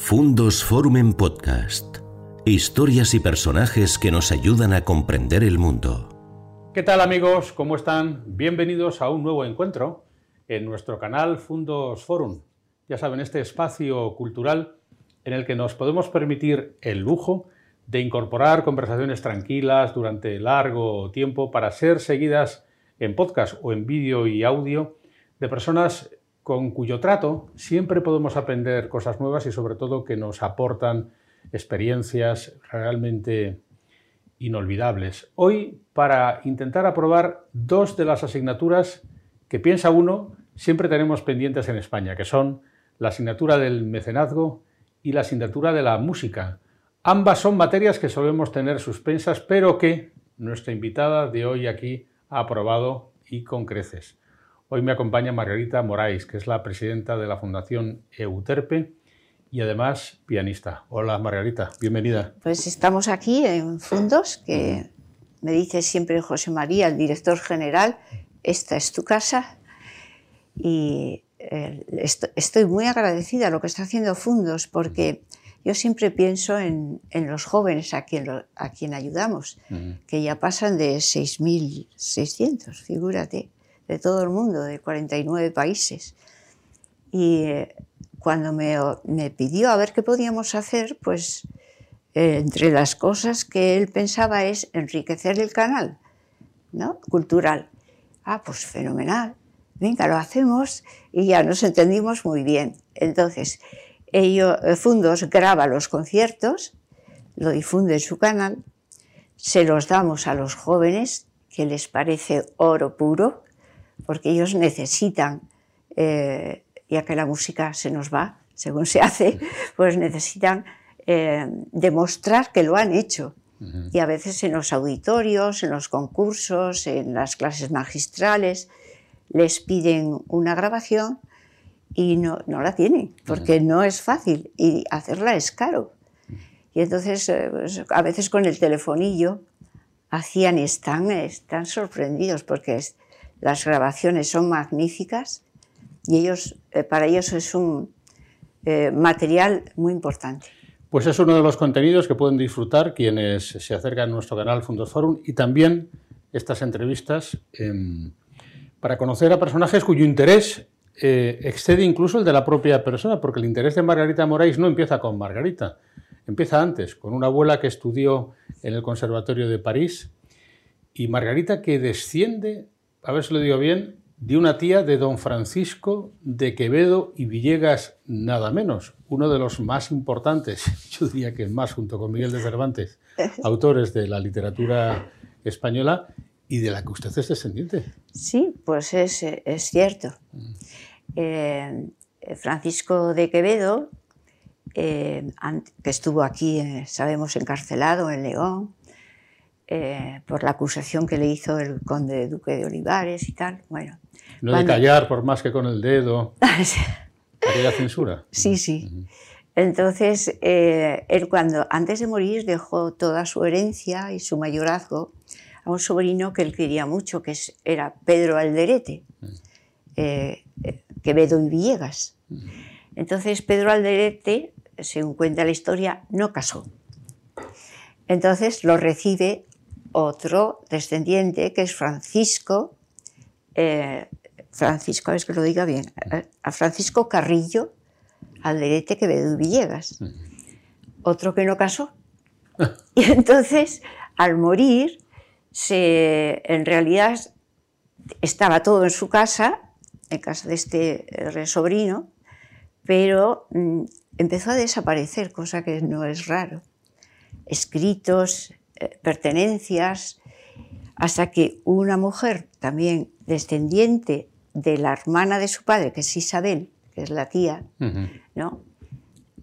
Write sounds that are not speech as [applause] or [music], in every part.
Fundos Forum en Podcast. Historias y personajes que nos ayudan a comprender el mundo. ¿Qué tal amigos? ¿Cómo están? Bienvenidos a un nuevo encuentro en nuestro canal Fundos Forum. Ya saben, este espacio cultural en el que nos podemos permitir el lujo de incorporar conversaciones tranquilas durante largo tiempo para ser seguidas en podcast o en vídeo y audio de personas con cuyo trato siempre podemos aprender cosas nuevas y sobre todo que nos aportan experiencias realmente inolvidables. Hoy, para intentar aprobar dos de las asignaturas que piensa uno siempre tenemos pendientes en España, que son la asignatura del mecenazgo y la asignatura de la música. Ambas son materias que solemos tener suspensas, pero que nuestra invitada de hoy aquí ha aprobado y con creces. Hoy me acompaña Margarita Moraes, que es la presidenta de la Fundación Euterpe y además pianista. Hola Margarita, bienvenida. Pues estamos aquí en Fundos, que me dice siempre José María, el director general, esta es tu casa. Y eh, estoy muy agradecida a lo que está haciendo Fundos, porque yo siempre pienso en, los jóvenes a quien, a quien ayudamos, que ya pasan de 6.600, figúrate de todo el mundo, de 49 países. Y eh, cuando me, pidió a ver qué podíamos hacer, pues eh, entre las cosas que él pensaba es enriquecer el canal ¿no? cultural. Ah, pues fenomenal. Venga, lo hacemos y ya nos entendimos muy bien. Entonces, ellos, eh, Fundos graba los conciertos, lo difunde en su canal, se los damos a los jóvenes, que les parece oro puro, porque ellos necesitan, eh, ya que la música se nos va, según se hace, pues necesitan eh, demostrar que lo han hecho. Y a veces en los auditorios, en los concursos, en las clases magistrales, les piden una grabación y no, no la tienen, porque no es fácil y hacerla es caro. Y entonces, eh, pues, a veces con el telefonillo, hacían están, están sorprendidos porque es, las grabaciones son magníficas y ellos, eh, para ellos es un eh, material muy importante. Pues es uno de los contenidos que pueden disfrutar quienes se acercan a nuestro canal Fundos Forum y también estas entrevistas em, para conocer a personajes cuyo interés eh, excede incluso el de la propia persona, porque el interés de Margarita Moraes no empieza con Margarita, empieza antes, con una abuela que estudió en el Conservatorio de París y Margarita que desciende a ver si lo digo bien, de una tía de don Francisco de Quevedo y Villegas, nada menos, uno de los más importantes, [laughs] yo diría que más junto con Miguel de Cervantes, [laughs] autores de la literatura española y de la que usted es descendiente. Sí, pues es, es cierto. Mm. Eh, Francisco de Quevedo, eh, que estuvo aquí, eh, sabemos, encarcelado en León, eh, por la acusación que le hizo el conde duque de Olivares y tal. Bueno, no de callar por más que con el dedo. [laughs] Aquella censura. Sí, sí. Entonces, eh, él cuando, antes de morir, dejó toda su herencia y su mayorazgo a un sobrino que él quería mucho, que era Pedro Alderete, eh, Quevedo y Villegas. Entonces, Pedro Alderete, según cuenta la historia, no casó. Entonces lo recibe otro descendiente que es Francisco, eh, Francisco, es que lo diga bien, eh, a Francisco Carrillo Alderete Quevedo Villegas, otro que no casó. [laughs] Y entonces, al morir, se, en realidad estaba todo en su casa, en casa de este sobrino, pero mm, empezó a desaparecer, cosa que no es raro. Escritos, eh, pertenencias, hasta que una mujer también descendiente de la hermana de su padre, que es Isabel, que es la tía, ¿no?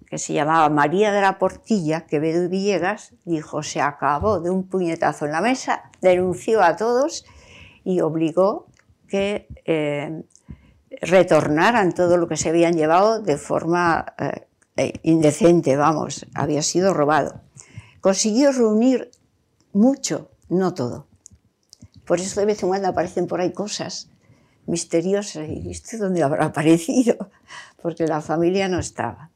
que se llamaba María de la Portilla, Quevedo y Villegas, dijo, se acabó de un puñetazo en la mesa, denunció a todos y obligó que eh, retornaran todo lo que se habían llevado de forma eh, indecente, vamos, había sido robado. Consiguió reunir mucho, no todo. Por eso de vez en cuando aparecen por ahí cosas misteriosas y ¿esto dónde habrá [laughs] aparecido? Porque la familia no estaba.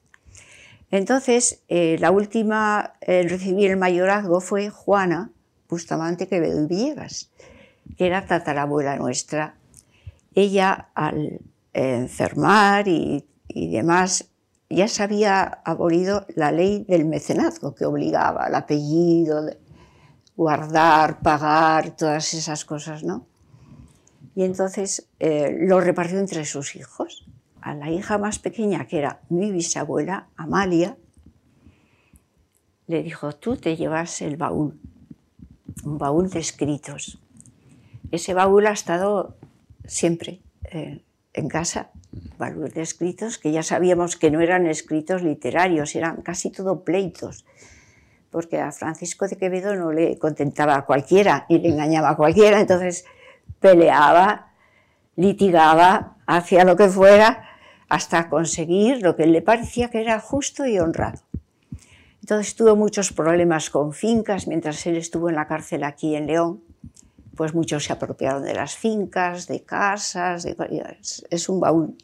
Entonces, eh, la última en recibir el mayorazgo fue Juana Bustamante Quevedo y Villegas, que era tatarabuela nuestra. Ella, al enfermar y, y demás, ya se había abolido la ley del mecenazgo, que obligaba al apellido, guardar, pagar, todas esas cosas, ¿no? Y entonces eh, lo repartió entre sus hijos. A la hija más pequeña, que era mi bisabuela, Amalia, le dijo, tú te llevas el baúl, un baúl de escritos. Ese baúl ha estado siempre eh, en casa, baúl de escritos que ya sabíamos que no eran escritos literarios, eran casi todo pleitos, porque a Francisco de Quevedo no le contentaba a cualquiera y le engañaba a cualquiera, entonces peleaba, litigaba, hacía lo que fuera hasta conseguir lo que le parecía que era justo y honrado. Entonces tuvo muchos problemas con fincas mientras él estuvo en la cárcel aquí en León. Pues muchos se apropiaron de las fincas, de casas, es un baúl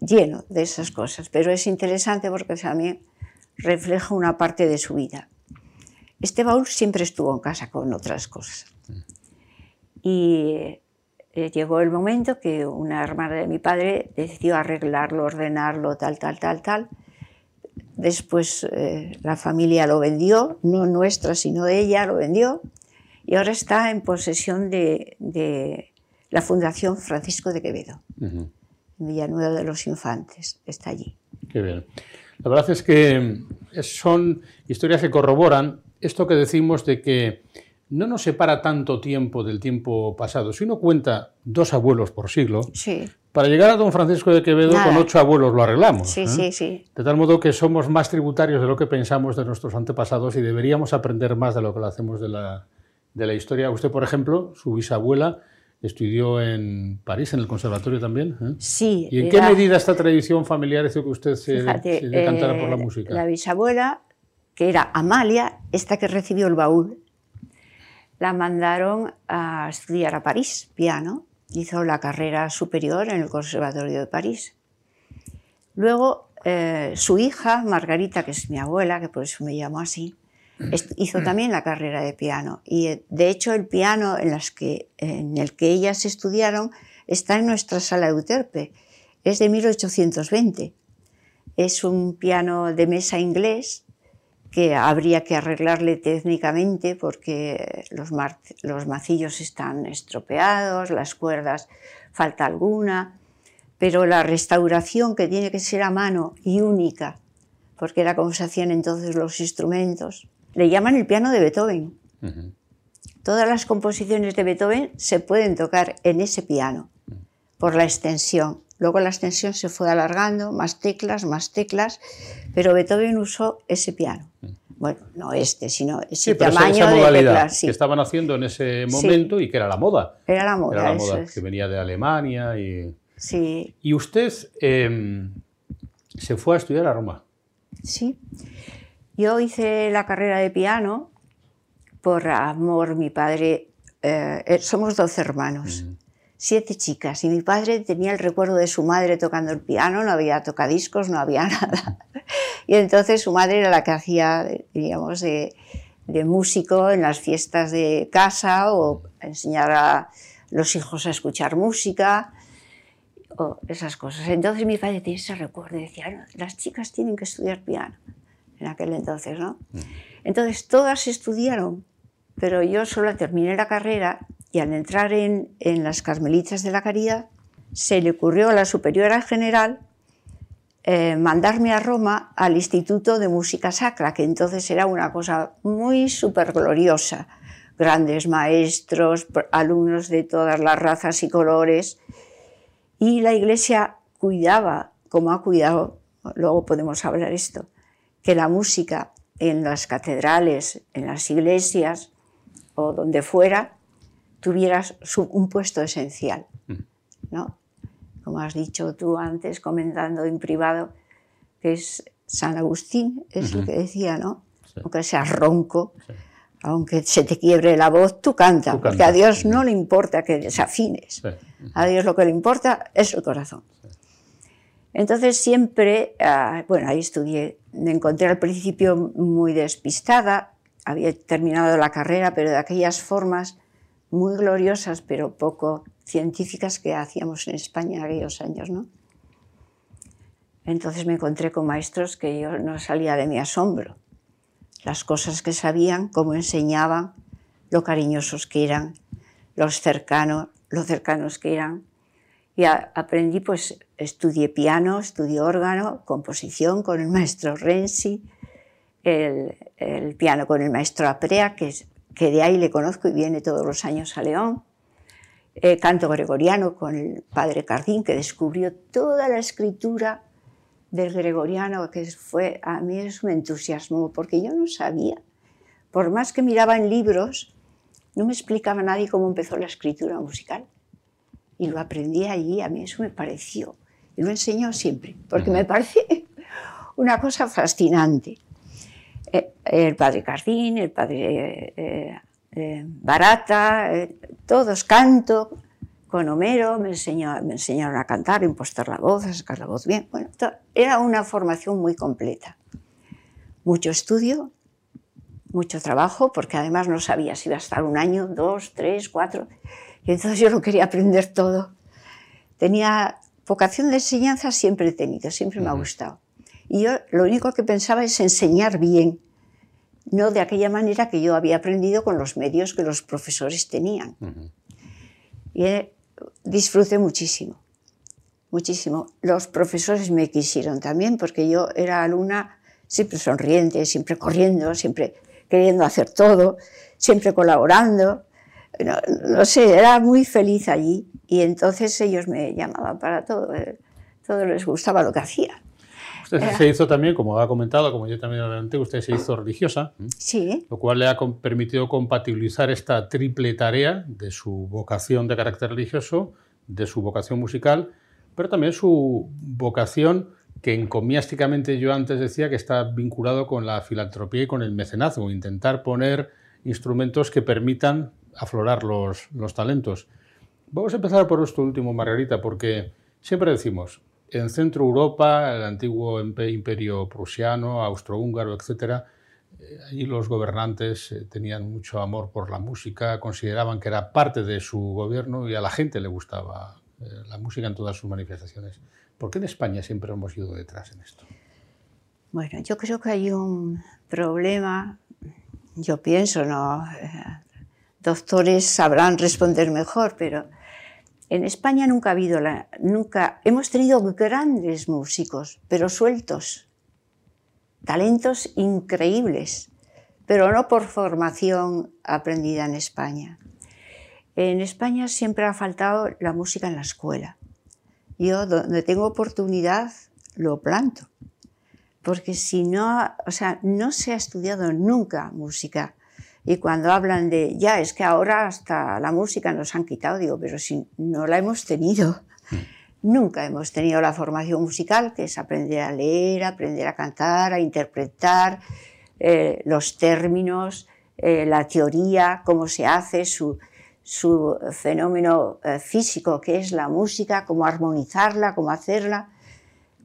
lleno de esas cosas, pero es interesante porque también refleja una parte de su vida. Este baúl siempre estuvo en casa con otras cosas. Y eh, llegó el momento que una hermana de mi padre decidió arreglarlo, ordenarlo, tal, tal, tal, tal. Después eh, la familia lo vendió, no nuestra, sino de ella, lo vendió. Y ahora está en posesión de, la Fundación Francisco de Quevedo, en Villanueva de los Infantes. Está allí. Qué bien. La verdad es que son historias que corroboran esto que decimos de que no nos separa tanto tiempo del tiempo pasado. Si uno cuenta dos abuelos por siglo, para llegar a don Francisco de Quevedo con ocho abuelos lo arreglamos. Sí, ¿eh? sí, sí. De tal modo que somos más tributarios de lo que pensamos de nuestros antepasados y deberíamos aprender más de lo que lo hacemos de la, de la historia. Usted, por ejemplo, su bisabuela estudió en París, en el conservatorio también. ¿eh? Sí. ¿Y en qué medida esta tradición familiar hizo que usted se, decantara por la eh, música? La bisabuela, que era Amalia, esta que recibió el baúl, la mandaron a estudiar a París, piano. Hizo la carrera superior en el Conservatorio de París. Luego, eh, su hija, Margarita, que es mi abuela, que por eso me llamo así, hizo también la carrera de piano. Y eh, de hecho, el piano en, las que, en el que ellas estudiaron está en nuestra sala de Euterpe. Es de 1820. Es un piano de mesa inglés que habría que arreglarle técnicamente porque los, los macillos están estropeados, las cuerdas falta alguna, pero la restauración que tiene que ser a mano y única, porque era como se hacían entonces los instrumentos, le llaman el piano de Beethoven. Todas las composiciones de Beethoven se pueden tocar en ese piano por la extensión. Luego la extensión se fue alargando, más teclas, más teclas, pero Beethoven usó ese piano. Bueno, no este, sino ese tamaño de teclas. que estaban haciendo en ese momento y que era la moda. Era la moda. Era la moda que venía de Alemania y. Sí. Y usted em, se fue a estudiar a Roma. Sí. Yo hice la carrera de piano por amor. Mi padre, eh, eh, somos doce hermanos, siete chicas, y mi padre tenía el recuerdo de su madre tocando el piano, no había tocadiscos, no había [laughs] nada. y entonces su madre era la que hacía, diríamos, de, de músico en las fiestas de casa o enseñar a los hijos a escuchar música o esas cosas. Entonces mi padre tenía ese recuerdo y decía, las chicas tienen que estudiar piano en aquel entonces, ¿no? Mm. Entonces todas estudiaron, pero yo solo terminé la carrera y al entrar en, en las Carmelitas de la Caridad se le ocurrió a la superiora general eh, mandarme a Roma al Instituto de Música Sacra, que entonces era una cosa muy súper gloriosa. Grandes maestros, alumnos de todas las razas y colores. Y la iglesia cuidaba, como ha cuidado, luego podemos hablar esto, que la música en las catedrales, en las iglesias o donde fuera, tuvieras un puesto esencial. Mm. ¿no? Como has dicho tú antes, comentando en privado, que es San Agustín, es lo que decía, ¿no? Aunque seas ronco, aunque se te quiebre la voz, tú canta, porque a Dios no le importa que desafines. A Dios lo que le importa es el corazón. Entonces siempre, ah, bueno, ahí estudié, me encontré al principio muy despistada, había terminado la carrera, pero de aquellas formas muy gloriosas, pero poco científicas que hacíamos en España aquellos años, ¿no? Entonces me encontré con maestros que yo no salía de mi asombro. Las cosas que sabían, cómo enseñaban, lo cariñosos que eran, los cercanos, lo cercanos que eran. Y aprendí, pues, estudié piano, estudié órgano, composición con el maestro Renzi, el, piano con el maestro Aprea, que, que de ahí le conozco y viene todos los años a León. Eh, canto gregoriano con el padre Cardín, que descubrió toda la escritura del gregoriano, que fue, a mí es un entusiasmo, porque yo no sabía. Por más que miraba en libros, no me explicaba nadie cómo empezó la escritura musical. Y lo aprendí allí, a mí eso me pareció. Y lo enseño siempre, porque me parece [laughs] una cosa fascinante. Eh, el padre Cardín, el padre eh, eh, Barata, todos canto, con Homero, me, me enseñaron a cantar, a impostar la voz, a sacar la voz bien. Bueno, era una formación muy completa. Mucho estudio, mucho trabajo, porque además no sabía si iba a estar un año, dos, tres, cuatro. Y entonces yo lo quería aprender todo. Tenía vocación de enseñanza, siempre he tenido, siempre me ha gustado. Y yo lo único que pensaba es enseñar bien, no de aquella manera que yo había aprendido con los medios que los profesores tenían. Y disfruté muchísimo, muchísimo. Los profesores me quisieron también porque yo era alumna siempre sonriente, siempre corriendo, siempre queriendo hacer todo, siempre colaborando. No, sé, era muy feliz allí y entonces ellos me llamaban para todo, eh, todo les gustaba lo que hacía. Usted se hizo también, como ha comentado, como yo también adelanté, usted se hizo religiosa. Sí. Lo cual le ha permitido compatibilizar esta triple tarea de su vocación de carácter religioso, de su vocación musical, pero también su vocación que encomiásticamente yo antes decía que está vinculado con la filantropía y con el mecenazgo, intentar poner instrumentos que permitan aflorar los, los talentos. Vamos a empezar por esto último, Margarita, porque siempre decimos, en Centro Europa, el antiguo imperio prusiano, austrohúngaro, etc., eh, allí los gobernantes eh, tenían mucho amor por la música, consideraban que era parte de su gobierno y a la gente le gustaba eh, la música en todas sus manifestaciones. ¿Por qué en España siempre hemos ido detrás en esto? Bueno, yo creo que hay un problema, yo pienso, ¿no? Doctores sabrán responder mejor, pero en España nunca ha habido la, nunca hemos tenido grandes músicos, pero sueltos, talentos increíbles, pero no por formación aprendida en España. En España siempre ha faltado la música en la escuela. Yo donde tengo oportunidad lo planto, porque si no, o sea, no se ha estudiado nunca música y cuando hablan de, ya, es que ahora hasta la música nos han quitado, digo, pero si no la hemos tenido. Mm. Nunca hemos tenido la formación musical, que es aprender a leer, aprender a cantar, a interpretar eh, los términos, eh, la teoría, cómo se hace, su, su fenómeno eh, físico, que es la música, cómo armonizarla, cómo hacerla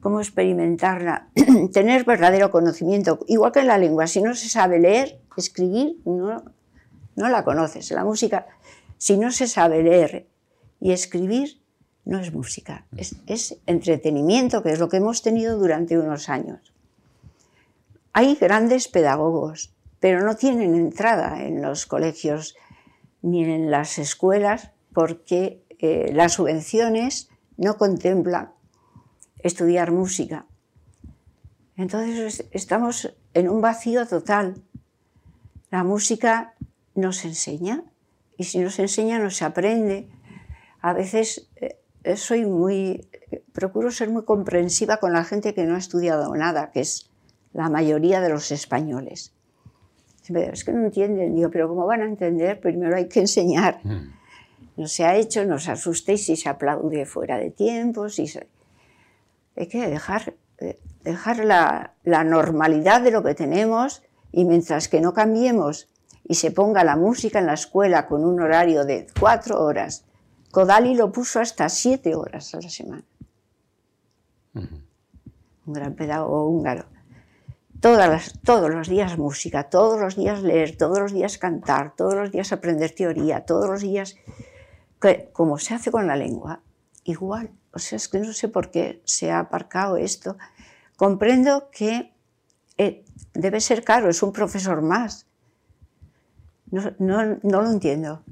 cómo experimentarla, [clears throat] tener verdadero conocimiento, igual que en la lengua, si no se sabe leer, escribir, no, no la conoces. La música, si no se sabe leer y escribir, no es música, es, es entretenimiento, que es lo que hemos tenido durante unos años. Hay grandes pedagogos, pero no tienen entrada en los colegios ni en las escuelas porque eh, las subvenciones no contemplan estudiar música. Entonces estamos en un vacío total. La música nos enseña y si nos enseña nos aprende. A veces eh, soy muy, procuro ser muy comprensiva con la gente que no ha estudiado nada, que es la mayoría de los españoles. Es que no entienden, digo, pero ¿cómo van a entender? Primero hay que enseñar. Mm. No se ha hecho, no os asustéis si se aplaude fuera de tiempo, si se hay que dejar, eh, dejar la, normalidad de lo que tenemos y mientras que no cambiemos y se ponga la música en la escuela con un horario de cuatro horas, Kodali lo puso hasta siete horas a la semana. un gran pedagogo húngaro. Todas todos los días música, todos los días leer, todos los días cantar, todos los días aprender teoría, todos los días, como se hace con la lengua, igual. O sea, es que no sé por qué se ha aparcado esto. Comprendo que eh, debe ser caro, es un profesor más. No, no, no lo entiendo.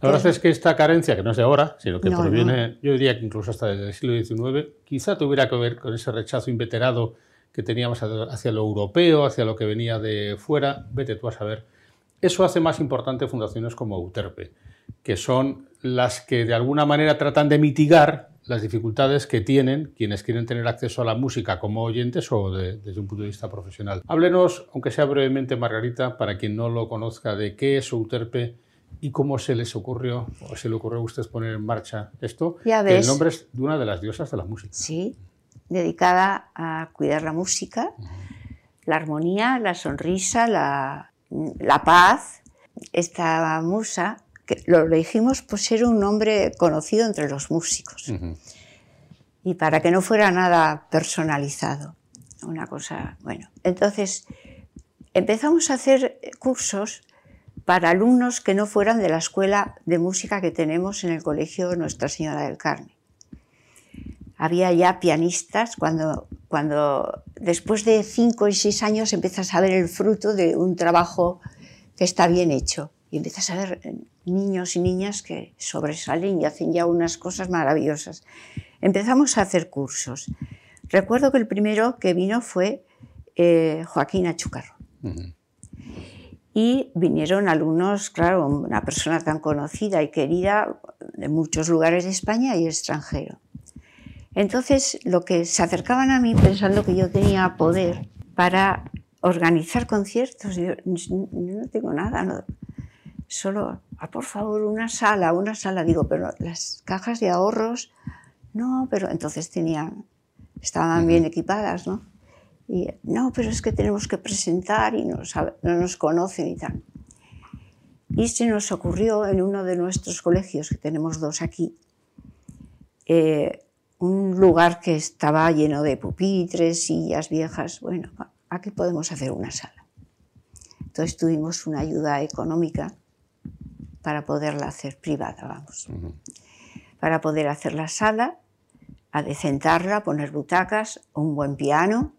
La verdad es que esta carencia, que no es de ahora, sino que proviene, yo diría que incluso hasta desde el siglo XIX, quizá tuviera que ver con ese rechazo inveterado que teníamos hacia lo europeo, hacia lo que venía de fuera, vete tú a saber. Eso hace más importante fundaciones como Euterpe, que son las que de alguna manera tratan de mitigar las dificultades que tienen quienes quieren tener acceso a la música como oyentes o desde un punto de vista profesional. Háblenos, aunque sea brevemente, Margarita, para quien no lo conozca, de qué es Euterpe ¿Y cómo se les ocurrió, o se le ocurrió a ustedes poner en marcha esto? el nombre es de una de las diosas de la música. Sí, dedicada a cuidar la música, la armonía, la sonrisa, la, paz. Esta musa, que lo elegimos por ser un nombre conocido entre los músicos. Y para que no fuera nada personalizado. Una cosa, bueno. Entonces, empezamos a hacer cursos para alumnos que no fueran de la escuela de música que tenemos en el colegio Nuestra Señora del Carmen. Había ya pianistas cuando, cuando después de cinco y seis años empiezas a ver el fruto de un trabajo que está bien hecho y empiezas a ver niños y niñas que sobresalen y hacen ya unas cosas maravillosas. Empezamos a hacer cursos. Recuerdo que el primero que vino fue eh, Joaquín Achucarro. Y vinieron alumnos, claro, una persona tan conocida y querida de muchos lugares de España y extranjero. Entonces, lo que se acercaban a mí pensando que yo tenía poder para organizar conciertos, yo, no tengo nada, no, solo, ah, por favor, una sala, una sala, digo, pero las cajas de ahorros, no, pero entonces tenían, estaban bien equipadas, ¿no? Y no, pero es que tenemos que presentar y no, no nos conocen y tal. Y se nos ocurrió en uno de nuestros colegios, que tenemos dos aquí, eh, un lugar que estaba lleno de pupitres, sillas viejas. Bueno, aquí podemos hacer una sala. Entonces tuvimos una ayuda económica para poderla hacer privada, vamos. Para poder hacer la sala, adecentarla, poner butacas, un buen piano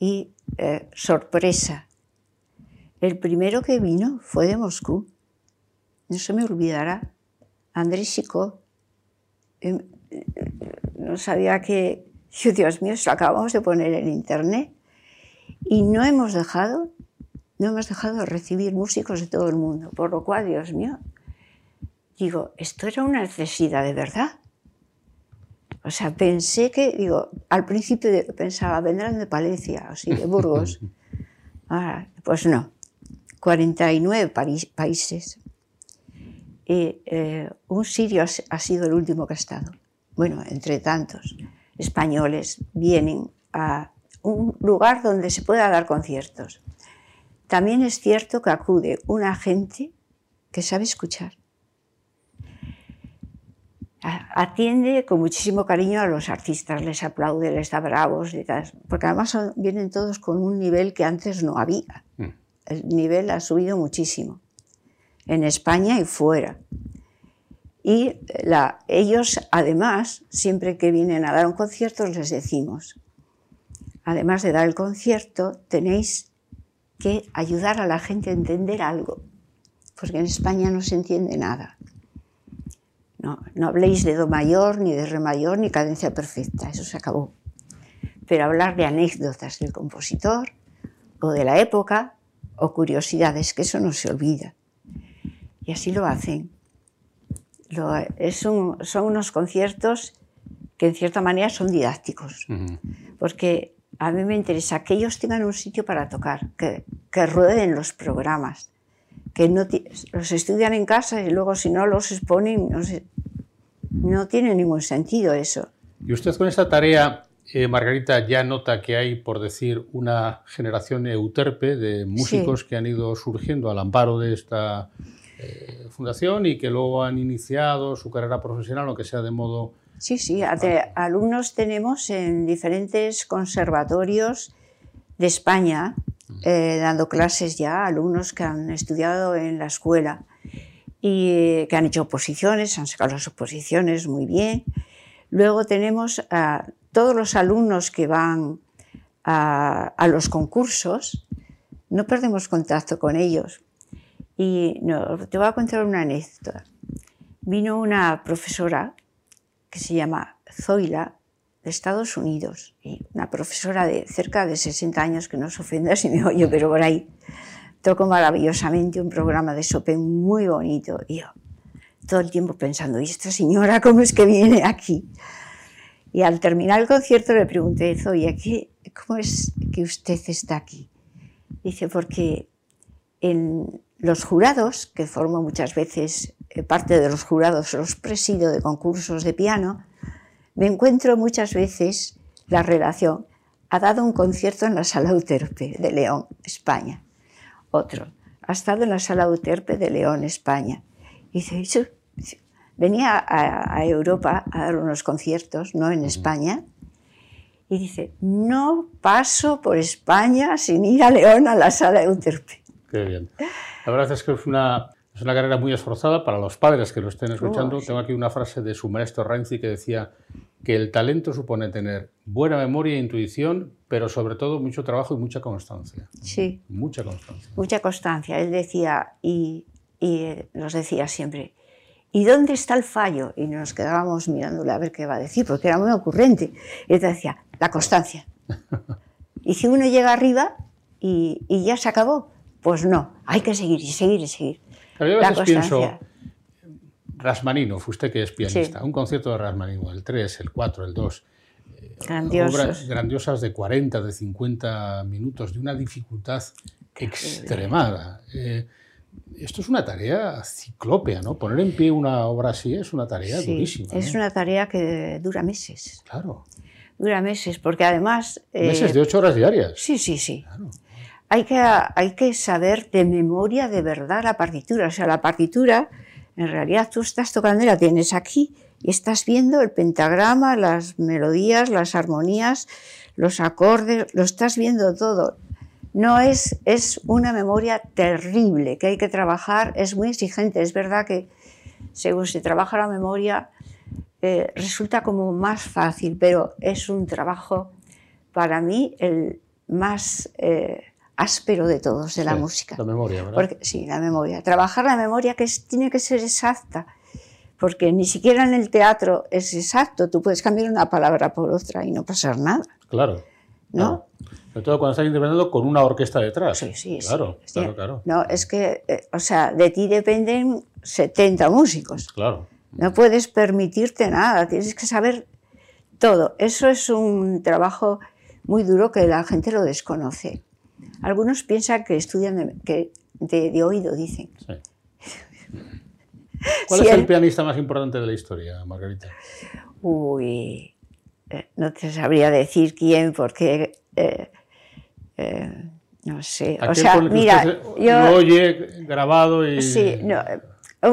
y eh, sorpresa. El primero que vino fue de Moscú. No se me olvidará. Andrés Chico. Em, no sabía que, Dios mío, lo acabamos de poner en internet. Y no hemos dejado, no hemos dejado de recibir músicos de todo el mundo. Por lo cual, Dios mío, digo, esto era una necesidad de verdad. O sea, pensé que, digo, al principio pensaba, vendrán de Palencia, o sí, de Burgos. [laughs] Ah, pues no, 49 países. Y eh, un sirio ha sido el último que ha estado. Bueno, entre tantos españoles vienen a un lugar donde se pueda dar conciertos. También es cierto que acude una gente que sabe escuchar atiende con muchísimo cariño a los artistas, les aplaude, les da bravos, porque además vienen todos con un nivel que antes no había. Mm. El nivel ha subido muchísimo, en España y fuera. Y ellos, además, siempre que vienen a dar un concierto, les decimos, además de dar el concierto, tenéis que ayudar a la gente a entender algo, porque en España no se entiende nada. No, no habléis de do mayor, ni de re mayor, ni cadencia perfecta, eso se acabó. Pero hablar de anécdotas del compositor, o de la época, o curiosidades, que eso no se olvida. Y así lo hacen. son unos conciertos que en cierta manera son didácticos, porque a mí me interesa que ellos tengan un sitio para tocar, que, que rueden los programas, que no los estudian en casa y luego si no los exponen, no, no tiene ningún sentido eso. Y usted con esta tarea, eh, Margarita, ya nota que hay, por decir, una generación euterpe de músicos que han ido surgiendo al amparo de esta eh, fundación y que luego han iniciado su carrera profesional, aunque sea de modo Sí, sí, alumnos tenemos en diferentes conservatorios de España, eh, dando clases ya, alumnos que han estudiado en la escuela y que han hecho oposiciones, han sacado las oposiciones muy bien. Luego tenemos a todos los alumnos que van a, a los concursos, no perdemos contacto con ellos. Y no, te voy a contar una anécdota. Vino una profesora que se llama Zoila, de Estados Unidos, una profesora de cerca de 60 años, que no se ofenda si me oye, pero por ahí tocó maravillosamente un programa de Chopin muy bonito. Y yo todo el tiempo pensando, ¿y esta señora cómo es que viene aquí? Y al terminar el concierto le pregunté, Zoya, ¿cómo es que usted está aquí? Dice, porque en los jurados, que formo muchas veces eh, parte de los jurados, los presido de concursos de piano, me encuentro muchas veces la relación. Ha dado un concierto en la Sala Uterpe de León, España. Otro. Ha estado en la Sala Uterpe de León, España. Y dice, venía a, Europa a dar unos conciertos, no en España, y dice, no paso por España sin ir a León a la Sala Euterpe. Qué bien. La verdad es que es una, es una carrera muy esforzada para los padres que lo estén escuchando. Tengo aquí una frase de su maestro Renzi que decía que el talento supone tener buena memoria e intuición, pero sobre todo mucho trabajo y mucha constancia. Sí. Mucha constancia. Mucha constancia. Él decía, y, y nos decía siempre, ¿y dónde está el fallo? Y nos quedábamos mirándole a ver qué va a decir, porque era muy ocurrente. Y él decía, la constancia. [laughs] y si uno llega arriba y, ya se acabó, pues no, hay que seguir y seguir y seguir. a veces pienso, Rasmanino, usted que es pianista, un concierto de Rasmanino, el 3, el 4, el 2, eh, Grandiosos. grandiosas de 40, de 50 minutos, de una dificultad extremada. Eh, esto es una tarea ciclópea, ¿no? Poner en pie una obra así es una tarea durísima. Es una tarea que dura meses. Claro. Dura meses, porque además... Eh, meses de ocho horas diarias. Sí, sí, sí. Hay, que, saber de memoria de verdad la partitura. O sea, la partitura, en realidad tú estás tocando y la tienes aquí y estás viendo el pentagrama, las melodías, las armonías, los acordes, lo estás viendo todo. No es, es una memoria terrible que hay que trabajar, es muy exigente. Es verdad que según se trabaja la memoria eh, resulta como más fácil, pero es un trabajo para mí el más eh, áspero de todos de la música. La memoria, ¿verdad? sí, la memoria. Trabajar la memoria que tiene que ser exacta, porque ni siquiera en el teatro es exacto. Tú puedes cambiar una palabra por otra y no pasar nada. Claro. ¿No? Sobre todo cuando estás interpretando con una orquesta detrás. Sí, sí, claro, claro, claro. No, es que, eh, o sea, de ti dependen 70 músicos. Claro. No puedes permitirte nada, tienes que saber todo. Eso es un trabajo muy duro que la gente lo desconoce. Algunos piensan que estudian de, que de, oído, dicen. Sí. [laughs] ¿Cuál es el, pianista más importante de la historia, Margarita? Uy, eh, no te sabría decir quién, porque eh, eh, no sé. O sea, mira, yo, lo oye grabado y. Sí, no,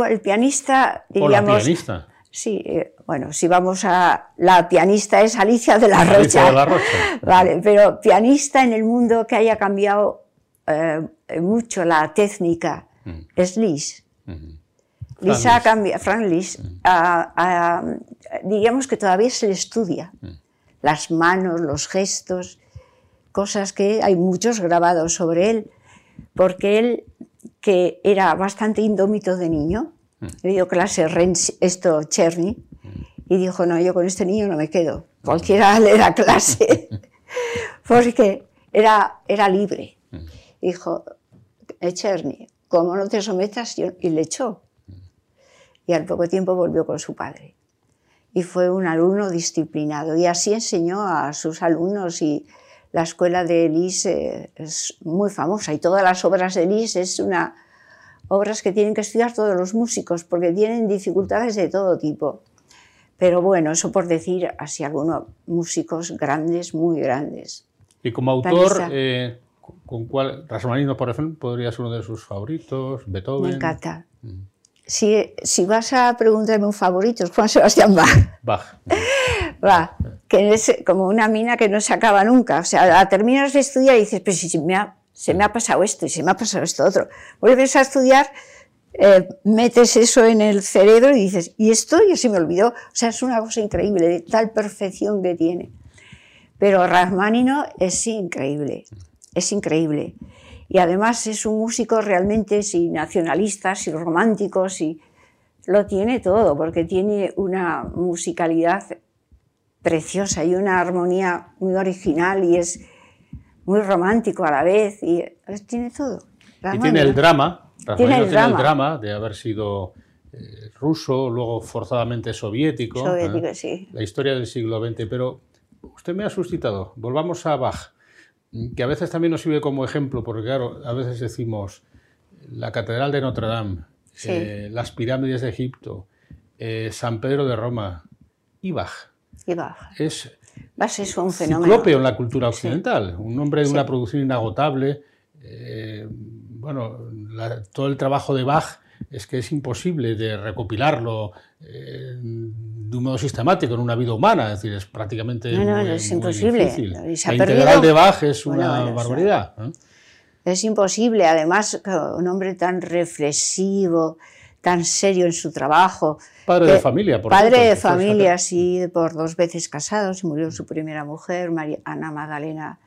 el pianista, diríamos. O la pianista. Sí, bueno, si vamos a. La pianista es Alicia de la Rocha. Alicia de la Rocha. [laughs] Vale, pero pianista en el mundo que haya cambiado mucho la técnica mm. es Lis. Lis ha cambiado, Frank Lis, diríamos que todavía se le estudia. Mm. Las manos, los gestos, cosas que hay muchos grabados sobre él, porque él, que era bastante indómito de niño, mm. Le dio clase esto Cherny, y dijo, no, yo con este niño no me quedo, cualquiera [laughs] le da clase, [laughs] porque era, era libre. Dijo, Cherny, como no te sometas, y le echó. Y al poco tiempo volvió con su padre. Y fue un alumno disciplinado. Y así enseñó a sus alumnos y la escuela de Elise es muy famosa y todas las obras de Elise es una obras que tienen que estudiar todos los músicos porque tienen dificultades de todo tipo. Pero bueno, eso por decir así algunos músicos grandes, muy grandes. Y como autor, eh, ¿con cuál? Rasmanino, por ejemplo, podría ser uno de sus favoritos, Beethoven. Me encanta. Mm. si, si vas a preguntarme un favorito, es Juan Sebastián Bach. Bach. [laughs] Va, que es como una mina que no se acaba nunca. O sea, terminas de estudiar y dices, pero si me ha, se me ha pasado esto y se me ha pasado esto otro. Vuelves a estudiar, eh, metes eso en el cerebro y dices, y esto ya se me olvidó. O sea, es una cosa increíble, de tal perfección que tiene. Pero Rachmanino es increíble, es increíble. Y además es un músico realmente sí, nacionalista, sí, romántico, sí, lo tiene todo, porque tiene una musicalidad preciosa y una armonía muy original y es muy romántico a la vez y tiene todo. Y tiene el drama, tiene el, drama. de haber sido eh, ruso, luego forzadamente soviético. Soviético, sí. La historia del siglo XX, pero usted me ha suscitado. Volvamos a Bach que a veces también nos sirve como ejemplo, porque claro, a veces decimos la Catedral de Notre Dame, eh, las pirámides de Egipto, eh, San Pedro de Roma y Bach. Es, es un fenómeno. en la cultura occidental, un hombre de una producción inagotable. Eh, bueno, todo el trabajo de Bach es que es imposible de recopilarlo de un modo sistemático en una vida humana, es decir, es prácticamente no, no, es imposible. La integral de Bach es una barbaridad. Es imposible, además, un hombre tan reflexivo, tan serio en su trabajo. Padre de familia, por Padre de familia, sí, por dos veces casado, se murió su primera mujer, María, Ana Magdalena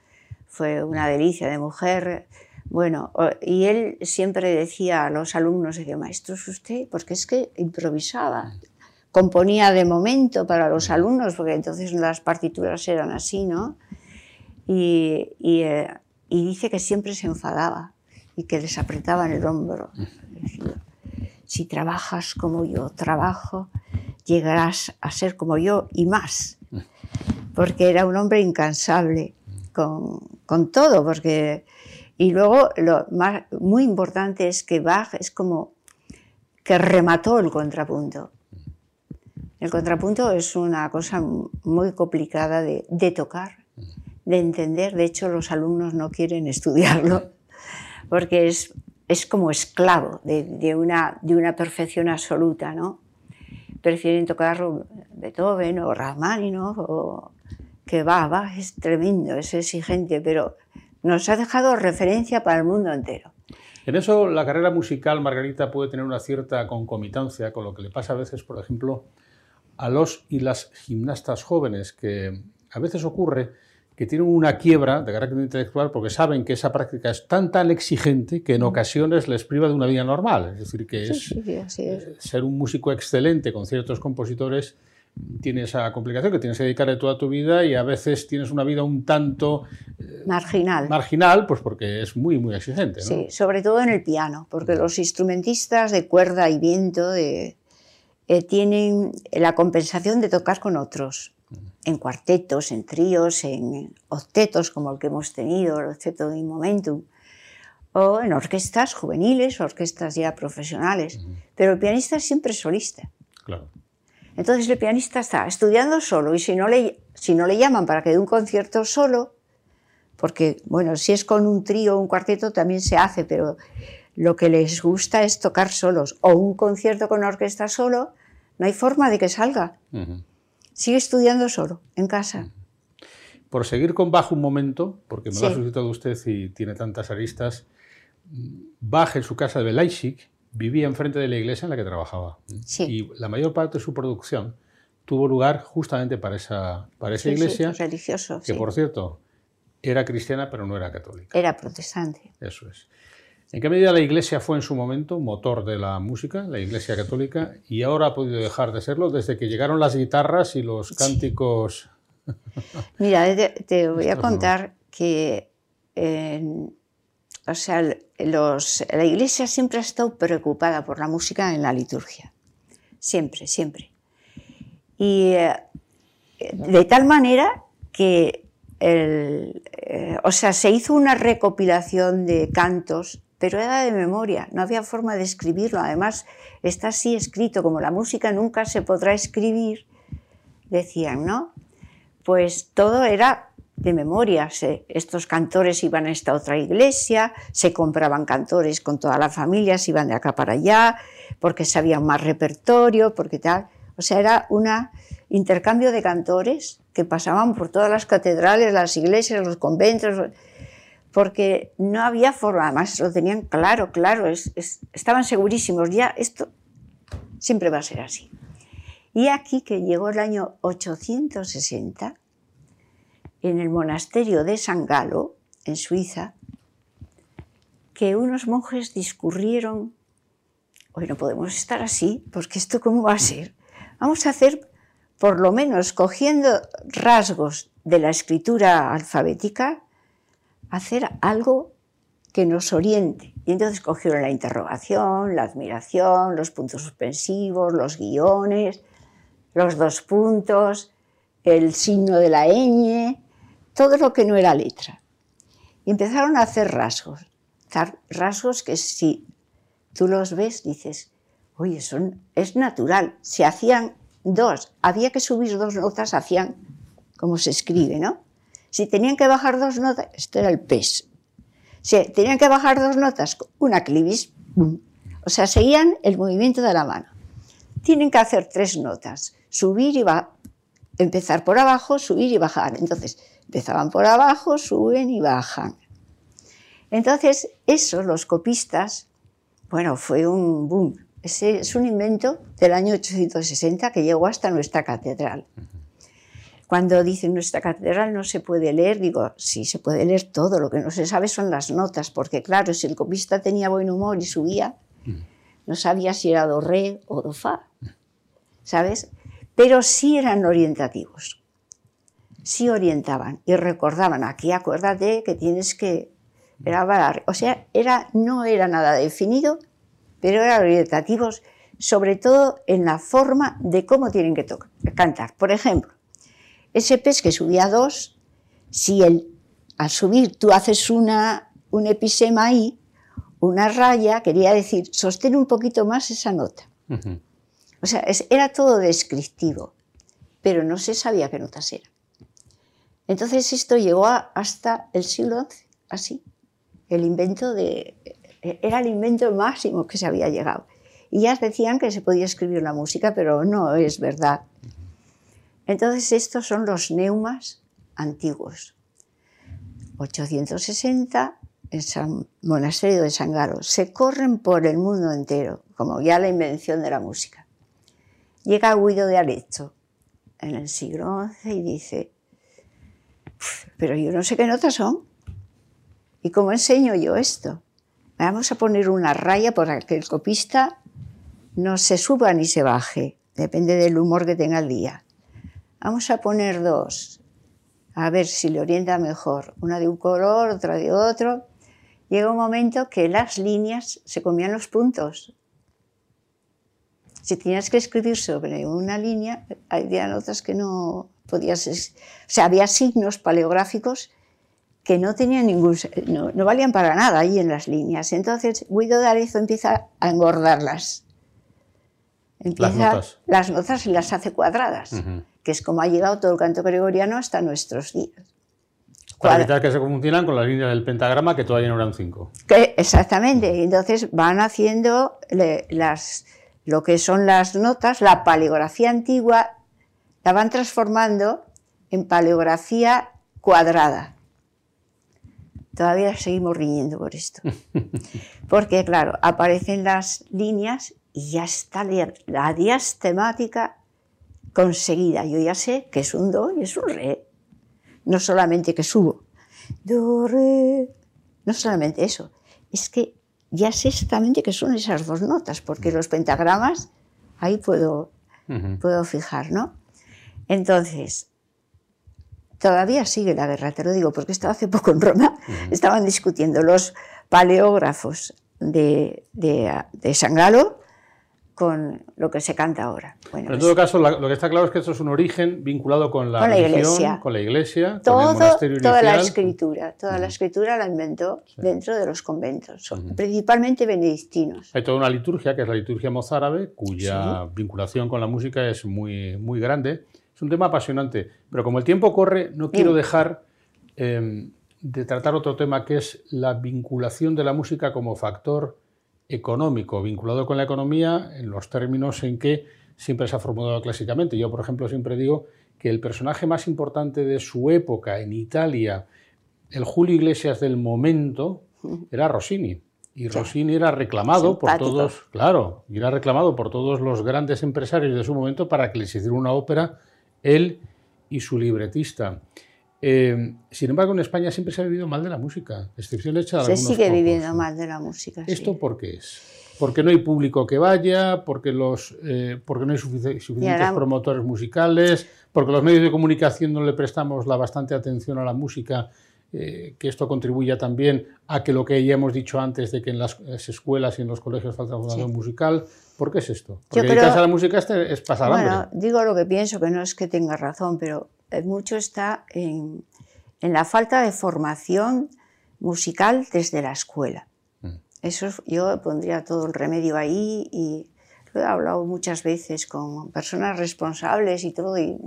fue una delicia de mujer. Bueno, y él siempre decía a los alumnos, decía, maestro, ¿es usted? Porque es que improvisaba, componía de momento para los alumnos, porque entonces las partituras eran así, ¿no? Y, eh, dice que siempre se enfadaba y que les apretaban el hombro. Si trabajas como yo trabajo, llegarás a ser como yo y más. Porque era un hombre incansable con, con todo, porque... Y luego lo más, muy importante es que Bach es como que remató el contrapunto. El contrapunto es una cosa muy complicada de, tocar, de entender. De hecho, los alumnos no quieren estudiarlo porque es, es como esclavo de, una, de una perfección absoluta, ¿no? Prefieren tocar Beethoven o Rachmaninoff o que va, va, es tremendo, es exigente, pero nos ha dejado referencia para el mundo entero. En eso la carrera musical, Margarita, puede tener una cierta concomitancia con lo que le pasa a veces, por ejemplo, a los y las gimnastas jóvenes, que a veces ocurre que tienen una quiebra de carácter intelectual porque saben que esa práctica es tan tan exigente que en ocasiones les priva de una vida normal. Es decir, que es, eh, ser un músico excelente con ciertos compositores tiene esa complicación que tienes que dedicarle toda tu vida y a veces tienes una vida un tanto eh, marginal. Marginal, pues porque es muy, muy exigente. Sí, sobre todo en el piano, porque los instrumentistas de cuerda y viento, de, eh, tienen la compensación de tocar con otros, en cuartetos, en tríos, en octetos como el que hemos tenido, el octeto de Momentum, o en orquestas juveniles, orquestas ya profesionales. Pero el pianista es siempre solista. Claro. Entonces el pianista está estudiando solo y si no le, si no le llaman para que dé un concierto solo, porque bueno, si es con un trío o un cuarteto también se hace, pero lo que les gusta es tocar solos o un concierto con orquesta solo, no hay forma de que salga. Sigue estudiando solo, en casa. Por seguir con Bach un momento, porque me lo ha suscitado usted y tiene tantas aristas, Bach en su casa de Leipzig vivía enfrente de la iglesia en la que trabajaba. Y la mayor parte de su producción tuvo lugar justamente para esa, para esa iglesia. religioso. Que, por cierto, era cristiana, pero no era católica. Era protestante. Eso es. ¿En qué medida la Iglesia fue en su momento motor de la música, la Iglesia católica, y ahora ha podido dejar de serlo desde que llegaron las guitarras y los cánticos? [laughs] Mira, te, voy a contar que o sea, la Iglesia siempre ha estado preocupada por la música en la liturgia. Siempre, siempre. Y eh, de tal manera que eh, o sea, se hizo una recopilación de cantos pero era de memoria, no había forma de escribirlo. Además, está así escrito, como la música nunca se podrá escribir, decían, ¿no? Pues todo era de memoria. estos cantores iban a esta otra iglesia, se compraban cantores con toda la familia, se iban de acá para allá, porque sabían más repertorio, porque tal. O sea, era un intercambio de cantores que pasaban por todas las catedrales, las iglesias, los conventos, porque no había forma, además lo tenían claro, claro, estaban segurísimos, ya esto siempre va a ser así. Y aquí que llegó el año 860, en el monasterio de San Galo, en Suiza, que unos monjes discurrieron, hoy no podemos estar así, porque esto cómo va a ser. Vamos a hacer, por lo menos cogiendo rasgos de la escritura alfabética, hacer algo que nos oriente. Y entonces cogieron la interrogación, la admiración, los puntos suspensivos, los guiones, los dos puntos, el signo de la ñ, todo lo que no era letra. Y empezaron a hacer rasgos, rasgos que si tú los ves dices, oye, son, es natural. Se hacían dos, había que subir dos notas, hacían como se escribe, ¿no? Si tenían que bajar dos notas, esto era el pes. Si tenían que bajar dos notas, una clivis, o sea, seguían el movimiento de la mano. Tienen que hacer tres notas, subir y bajar, empezar por abajo, subir y bajar. Entonces, Empezaban por abajo, suben y bajan. Entonces, eso, los copistas, bueno, fue un boom. Ese es un invento del año 860 que llegó hasta nuestra catedral. Cuando dicen nuestra catedral no se puede leer, digo, sí, se puede leer todo, lo que no se sabe son las notas, porque claro, si el copista tenía buen humor y subía, no sabía si era do, re o do, fa, ¿sabes? Pero sí eran orientativos sí orientaban y recordaban, aquí acuérdate que tienes que grabar. O sea, era, no era nada definido, pero eran orientativos, sobre todo en la forma de cómo tienen que cantar. Por ejemplo, ese pez que subía dos, si el, al subir tú haces una, un episema ahí, una raya, quería decir, sostén un poquito más esa nota. O sea, era todo descriptivo, pero no se sabía qué notas eran. Entonces esto llegó hasta el siglo XI, así. El invento de, era el invento máximo que se había llegado. Y ya decían que se podía escribir la música, pero no es verdad. Entonces estos son los neumas antiguos. 860 en San Monasterio de San Galo. Se corren por el mundo entero, como ya la invención de la música. Llega Guido de Arezzo en el siglo XI y dice, pero yo no sé qué notas son. ¿Y cómo enseño yo esto? Vamos a poner una raya para que el copista no se suba ni se baje, depende del humor que tenga el día. Vamos a poner dos, a ver si le orienta mejor, una de un color, otra de otro. Llega un momento que las líneas se comían los puntos. Si tenías que escribir sobre una línea, había notas que no, podías, o sea, había signos paleográficos que no tenían ningún, no, valían para nada ahí en las líneas. Entonces Guido de Arezzo empieza a engordarlas. Empieza, las notas. Las notas y las hace cuadradas, que es como ha llegado todo el canto gregoriano hasta nuestros días. Para evitar que se confundan con las líneas del pentagrama, que todavía no eran cinco. exactamente. Entonces van haciendo las, lo que son las notas, la paleografía antigua la van transformando en paleografía cuadrada. Todavía seguimos riñendo por esto. [laughs] Porque, claro, aparecen las líneas y ya está la diastemática conseguida. Yo ya sé que es un do y es un re. No solamente que subo. Do, re. No solamente eso. Es que ya sé exactamente que son esas dos notas, porque los pentagramas ahí puedo, puedo fijar, ¿no? Entonces, todavía sigue la guerra, te lo digo, porque estaba hace poco en Roma, estaban discutiendo los paleógrafos de, de, San Galo con lo que se canta ahora. Bueno, en todo caso, lo que está claro es que esto es un origen vinculado con la, iglesia, con la iglesia, con el monasterio Toda la escritura, toda la escritura la inventó dentro de los conventos, principalmente benedictinos. Hay toda una liturgia, que es la liturgia mozárabe, cuya vinculación con la música es muy, muy grande. Es un tema apasionante, pero como el tiempo corre, no quiero dejar em, de tratar otro tema que es la vinculación de la música como factor económico, vinculado con la economía en los términos en que siempre se ha formulado clásicamente. Yo, por ejemplo, siempre digo que el personaje más importante de su época en Italia, el Julio Iglesias del momento, era Rossini. Y Rossini era reclamado por todos, claro, y era reclamado por todos los grandes empresarios de su momento para que les hiciera una ópera él y su libretista. Eh, sin embargo, en España siempre se ha vivido mal de la música, excepción hecha de Se sigue viviendo mal de la música. ¿Esto por qué es? Porque no hay público que vaya, porque, los, eh, porque no hay suficientes promotores musicales, porque los medios de comunicación no le prestamos la bastante atención a la música, eh, que esto contribuya también a que lo que ya hemos dicho antes de que en las escuelas y en los colegios falta formación musical. ¿Por qué es esto? Porque dedicarse a la música es pasar bueno, Digo lo que pienso, que no es que tenga razón, pero eh, mucho está en, la falta de formación musical desde la escuela. Mm. Eso yo pondría todo el remedio ahí y lo he hablado muchas veces con personas responsables y todo y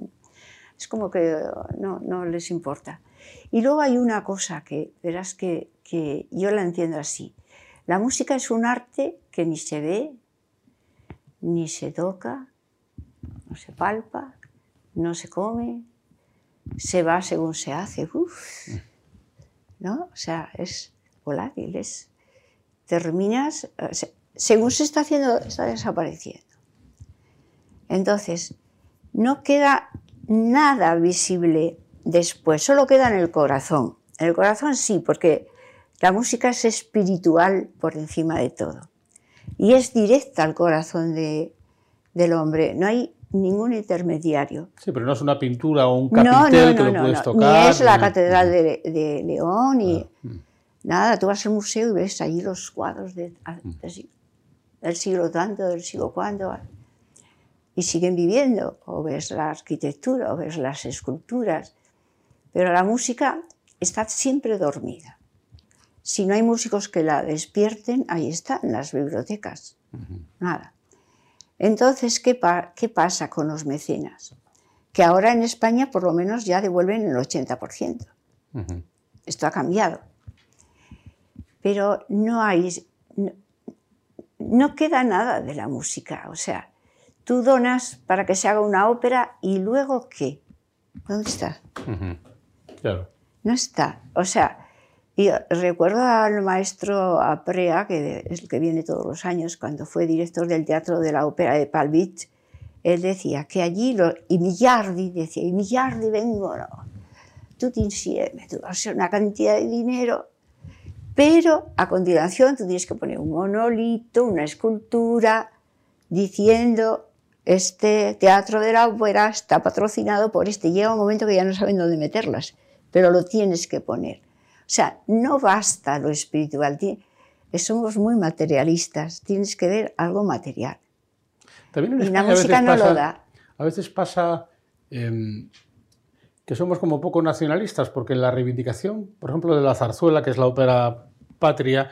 es como que no, les importa. Y luego hay una cosa que verás que, que yo la entiendo así. La música es un arte que ni se ve, ni se toca, no se palpa, no se come, se va según se hace. ¿No? O sea, es volátil, es... Terminas, según se está haciendo, está desapareciendo. Entonces, no queda nada visible después, solo queda en el corazón. En el corazón sí, porque la música es espiritual por encima de todo. Y es directa al corazón del hombre. No hay ningún intermediario. Sí, pero no es una pintura o un capitel que lo puedes tocar. Ni es la Catedral de, León, ni ah, nada. Tú vas al museo y ves allí los cuadros de, mm. del siglo tanto, del siglo cuándo. Y siguen viviendo. O ves la arquitectura, o ves las esculturas. Pero la música está siempre dormida. Si no hay músicos que la despierten, ahí están las bibliotecas. Nada. Entonces, ¿qué, pasa con los mecenas? Que ahora en España por lo menos ya devuelven el 80%. Esto ha cambiado. Pero no hay, no, queda nada de la música. O sea, tú donas para que se haga una ópera y luego ¿qué? ¿Dónde está? Claro. No está. O sea, y recuerdo al maestro Aprea, que es el que viene todos los años, cuando fue director del Teatro de la Ópera de Palvich, él decía que allí, lo, y Millardi decía, y Millardi vengono, tutti insieme, tú vas a una cantidad de dinero, pero a continuación tú tienes que poner un monolito, una escultura, diciendo, este teatro de la ópera está patrocinado por este. Llega un momento que ya no saben dónde meterlas, pero lo tienes que poner. O sea, no basta lo espiritual, somos muy materialistas, tienes que ver algo material. También y la música no lo da. A veces pasa em, que somos como poco nacionalistas, porque la reivindicación, por ejemplo, de la zarzuela, que es la ópera patria,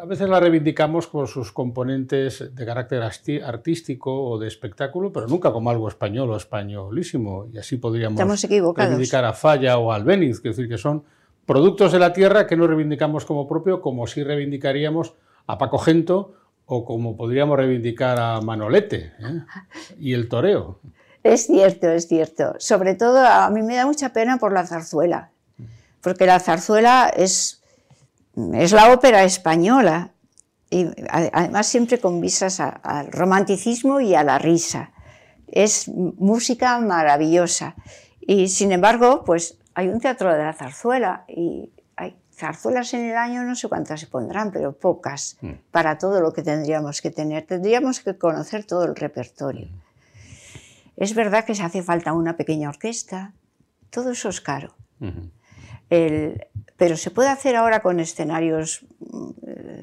a veces la reivindicamos con sus componentes de carácter artístico o de espectáculo, pero nunca como algo español o españolísimo. Y así podríamos reivindicar a Falla o a Albéniz, que decir que son productos de la tierra que no reivindicamos como propio, como si reivindicaríamos a Paco Gento o como podríamos reivindicar a Manolete ¿eh? y el toreo. Es cierto, es cierto. Sobre todo a mí me da mucha pena por la zarzuela, porque la zarzuela es, es la ópera española y además siempre con visas al romanticismo y a la risa. Es música maravillosa. Y sin embargo, pues hay un teatro de la zarzuela y hay zarzuelas en el año, no sé cuántas se pondrán, pero pocas mm. para todo lo que tendríamos que tener. Tendríamos que conocer todo el repertorio. Mm. Es verdad que se hace falta una pequeña orquesta, todo eso es caro. pero se puede hacer ahora con escenarios mm,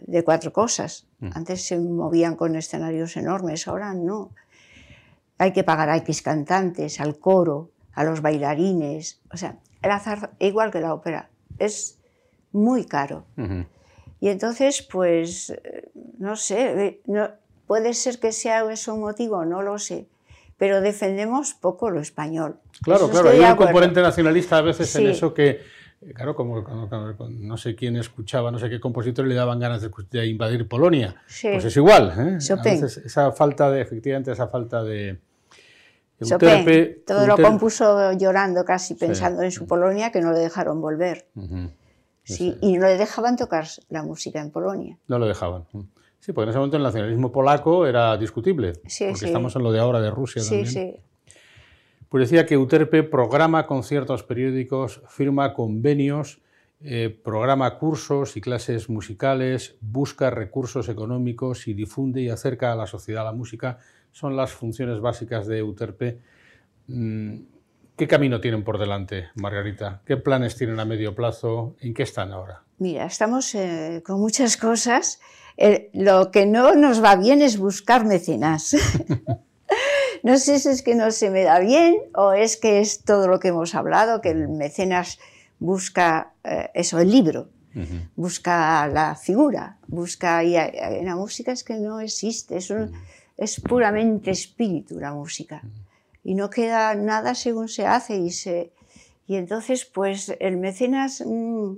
de cuatro cosas. Antes se movían con escenarios enormes, ahora no. Hay que pagar a X cantantes, al coro, a los bailarines. O sea, el azar, igual que la ópera, es muy caro. Y entonces, pues, no sé, no, puede ser que sea eso un motivo, no lo sé, pero defendemos poco lo español. Claro, Eso claro, hay un componente nacionalista a veces en Sí. eso que, eh, claro, como, como- como- como no sé quién escuchaba, no sé qué compositor le daban ganas de, invadir Polonia. Sí. Pues es igual, ¿eh? A veces esa falta de, efectivamente, esa falta de... Chopin, Euterpe- todo lo compuso llorando casi pensando en su Polonia que no le dejaron volver. Sí, y no le dejaban tocar la música en Polonia. No lo dejaban. Sí, porque en ese momento el nacionalismo polaco era discutible, Sí, porque estamos en lo de ahora de Rusia Sí, también. sí. Pues decía que Euterpe programa conciertos periódicos, firma convenios, eh, programa cursos y clases musicales, busca recursos económicos y difunde y acerca a la sociedad la música. Son las funciones básicas de Euterpe. Mm, ¿Qué camino tienen por delante, Margarita? ¿Qué planes tienen a medio plazo? ¿En qué están ahora? Mira, estamos eh, con muchas cosas. Eh, lo que no nos va bien es buscar mecenas. [laughs] no sé si es que no se me da bien o es que es todo lo que hemos hablado, que el mecenas busca eh, eso, el libro, busca la figura, busca... Y en la música es que no existe, es, un- es puramente espíritu la música. Y no queda nada según se hace y se... Y entonces, pues el mecenas... mm,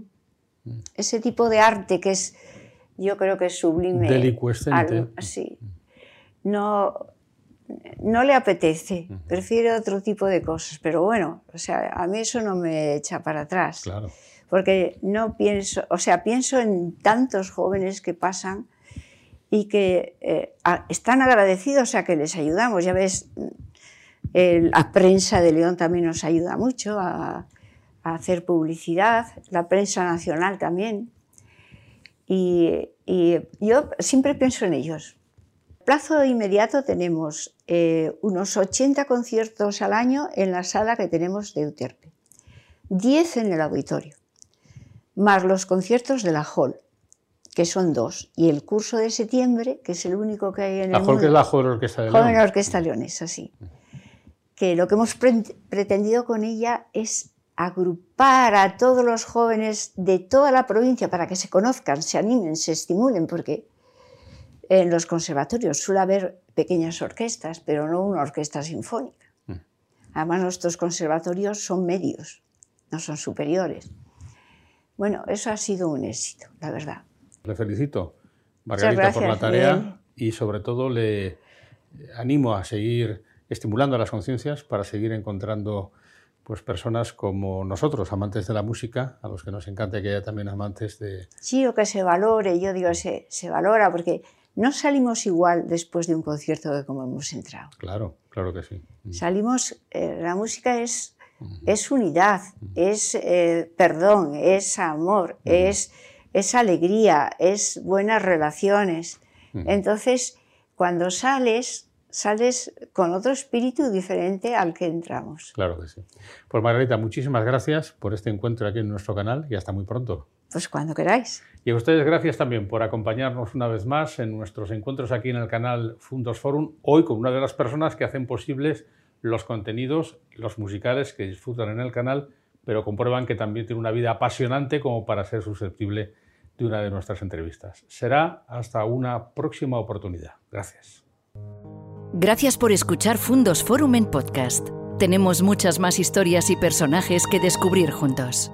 ese tipo de arte que es, yo creo que es sublime. Delicuescente. así. No, no le apetece, prefiere otro tipo de cosas, pero bueno, o sea, a mí eso no me echa para atrás, Claro. porque no pienso, o sea, pienso en tantos jóvenes que pasan y que eh, están agradecidos a que les ayudamos, ya ves, la prensa de León también nos ayuda mucho a, hacer publicidad, la prensa nacional también. Y, y yo siempre pienso en ellos. Plazo inmediato tenemos eh, unos 80 conciertos al año en la sala que tenemos de Euterpe, 10 en el auditorio, más los conciertos de la Hall, que son dos, y el curso de septiembre, que es el único que hay en La el mundo. la Joven Orquesta de Joven León. Orquesta Leonesa, sí. Que lo que hemos pre- pretendido con ella es agrupar a todos los jóvenes de toda la provincia para que se conozcan, se animen, se estimulen, porque en los conservatorios suele haber pequeñas orquestas, pero no una orquesta sinfónica. Además, nuestros conservatorios son medios, no son superiores. Bueno, eso ha sido un éxito, la verdad. Le felicito, Margarita, por la gracias, tarea Miguel. y sobre todo le animo a seguir estimulando las conciencias para seguir encontrando pues, personas como nosotros, amantes de la música, a los que nos encanta que haya también amantes de... Sí, o que se valore, yo digo, se, se valora, porque no salimos igual después de un concierto que como hemos entrado. Claro, claro que sí. Salimos, eh, la música es, es unidad, es eh, perdón, es amor, es, es alegría, es buenas relaciones. Entonces, cuando sales, sales con otro espíritu diferente al que entramos. Claro que sí. Pues Margarita, muchísimas gracias por este encuentro aquí en nuestro canal y hasta muy pronto. Pues cuando queráis. Y a ustedes gracias también por acompañarnos una vez más en nuestros encuentros aquí en el canal Fundos Forum, hoy con una de las personas que hacen posibles los contenidos, los musicales que disfrutan en el canal, pero comprueban que también tiene una vida apasionante como para ser susceptible de una de nuestras entrevistas. Será hasta una próxima oportunidad. Gracias. Gracias por escuchar Fundos Forum en podcast. Tenemos muchas más historias y personajes que descubrir juntos.